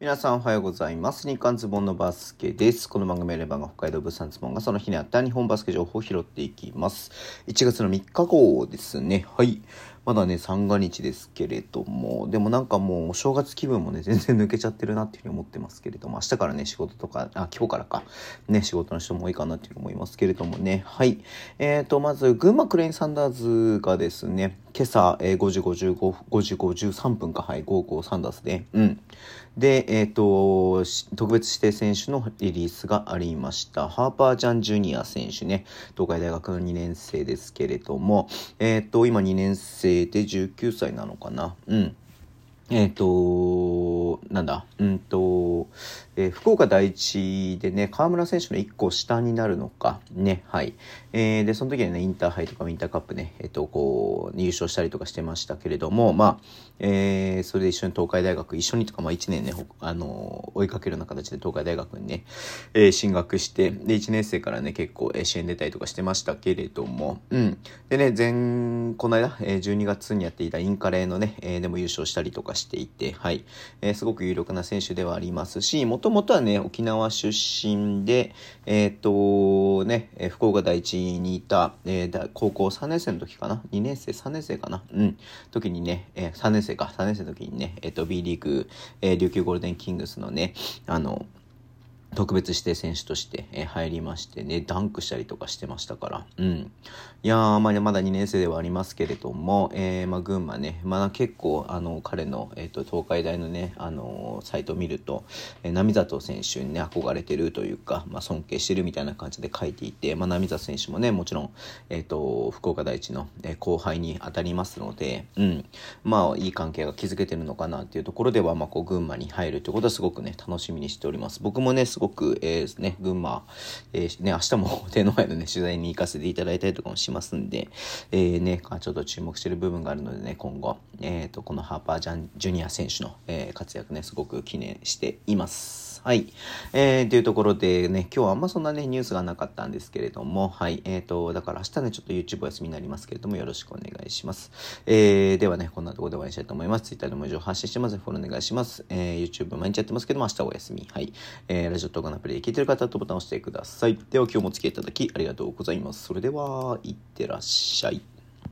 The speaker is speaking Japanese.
皆さんおはようございます。日刊ズボンのバスケです。この番組はレバンが北海道物産ズボンがその日にあった日本バスケ情報を拾っていきます。1月の3日号ですね。はい。まだね、三が日ですけれども、でもなんかもうお正月気分もね、全然抜けちゃってるなっていうふうに思ってますけれども、明日からね、仕事とか、あ、今日からか、ね、仕事の人も多いかなっていうふうに思いますけれどもね。はい。えーと、まず、群馬クレインサンダーズがですね、今朝、えー、5時55、5時53分か、はい、55サンダースで、うん。で、えっ、と、特別指定選手のリリースがありました。ハーパー・ジャン・ジュニア選手ね、東海大学の2年生ですけれども、えっ、と、今2年生で19歳なのかな。うん。えっ、と、なんだ、うんと、えー、福岡第一でね、河村選手の1個下になるのか、ね、はい。えー、で、その時はね、インターハイとかウィンターカップね、えっ、と、こう、優勝したりとかしてましたけれども、まあ、えー、それで一緒に東海大学、一緒にとか、まあ1年ね、あの、追いかけるような形で東海大学にね、えー、進学して、で、1年生からね、結構、えー、支援出たりとかしてましたけれども、うん。でね、前、この間、えー、12月にやっていたインカレのね、えー、でも優勝したりとかしていて、はい。えー、すごく有力な選手ではありますし、もともとはね、沖縄出身で、えっ、と、ね、福岡第一にいた、えー、高校3年生の時かな ?2 年生、3年生かな？うん。時にね、えー、3年生か、3年生の時にね、えっ、と、B リーグ、え、琉球ゴールデンキングスのね、あの、特別指定選手として、入りましてね、ダンクしたりとかしてましたから。うん。いやー、まあ、まだ2年生ではありますけれども、えー、まあ、群馬ね、まあ、結構、あの、彼の、えっ、ー、と、東海大のね、あの、サイトを見ると、えー、波里選手にね、憧れてるというか、まあ、尊敬してるみたいな感じで書いていて、まあ、波里選手もね、もちろん、えっ、と、福岡第一の、え後輩に当たりますので、うん。まあ、いい関係が築けてるのかなっていうところでは、まあ、こう、群馬に入るということはすごくね、楽しみにしております。僕もね、すごく、えー、ね、群馬、えー、ね、明日も天皇杯のね、取材に行かせていただいたりとかもしますんで、えー、ね、ちょっと注目してる部分があるのでね、今後、えっ、ー、と、このハーパージャンジュニア選手の、えー、活躍ね、すごく記念しています。はい。えー、というところでね、今日はあんまそんなね、ニュースがなかったんですけれども、はい。えっ、ー、と、だから明日ね、ちょっと YouTube お休みになりますけれども、よろしくお願いします。えー、ではね、こんなところでお会いしたいと思います。Twitter でも情報発信してますフォローお願いします。えー、YouTube 毎日やってますけども、明日お休み。はい。えー、ラジオ動画のアプリで聞いてる方とボタンを押してください。では今日もお付き合いいただきありがとうございます。それでは、いってらっしゃい。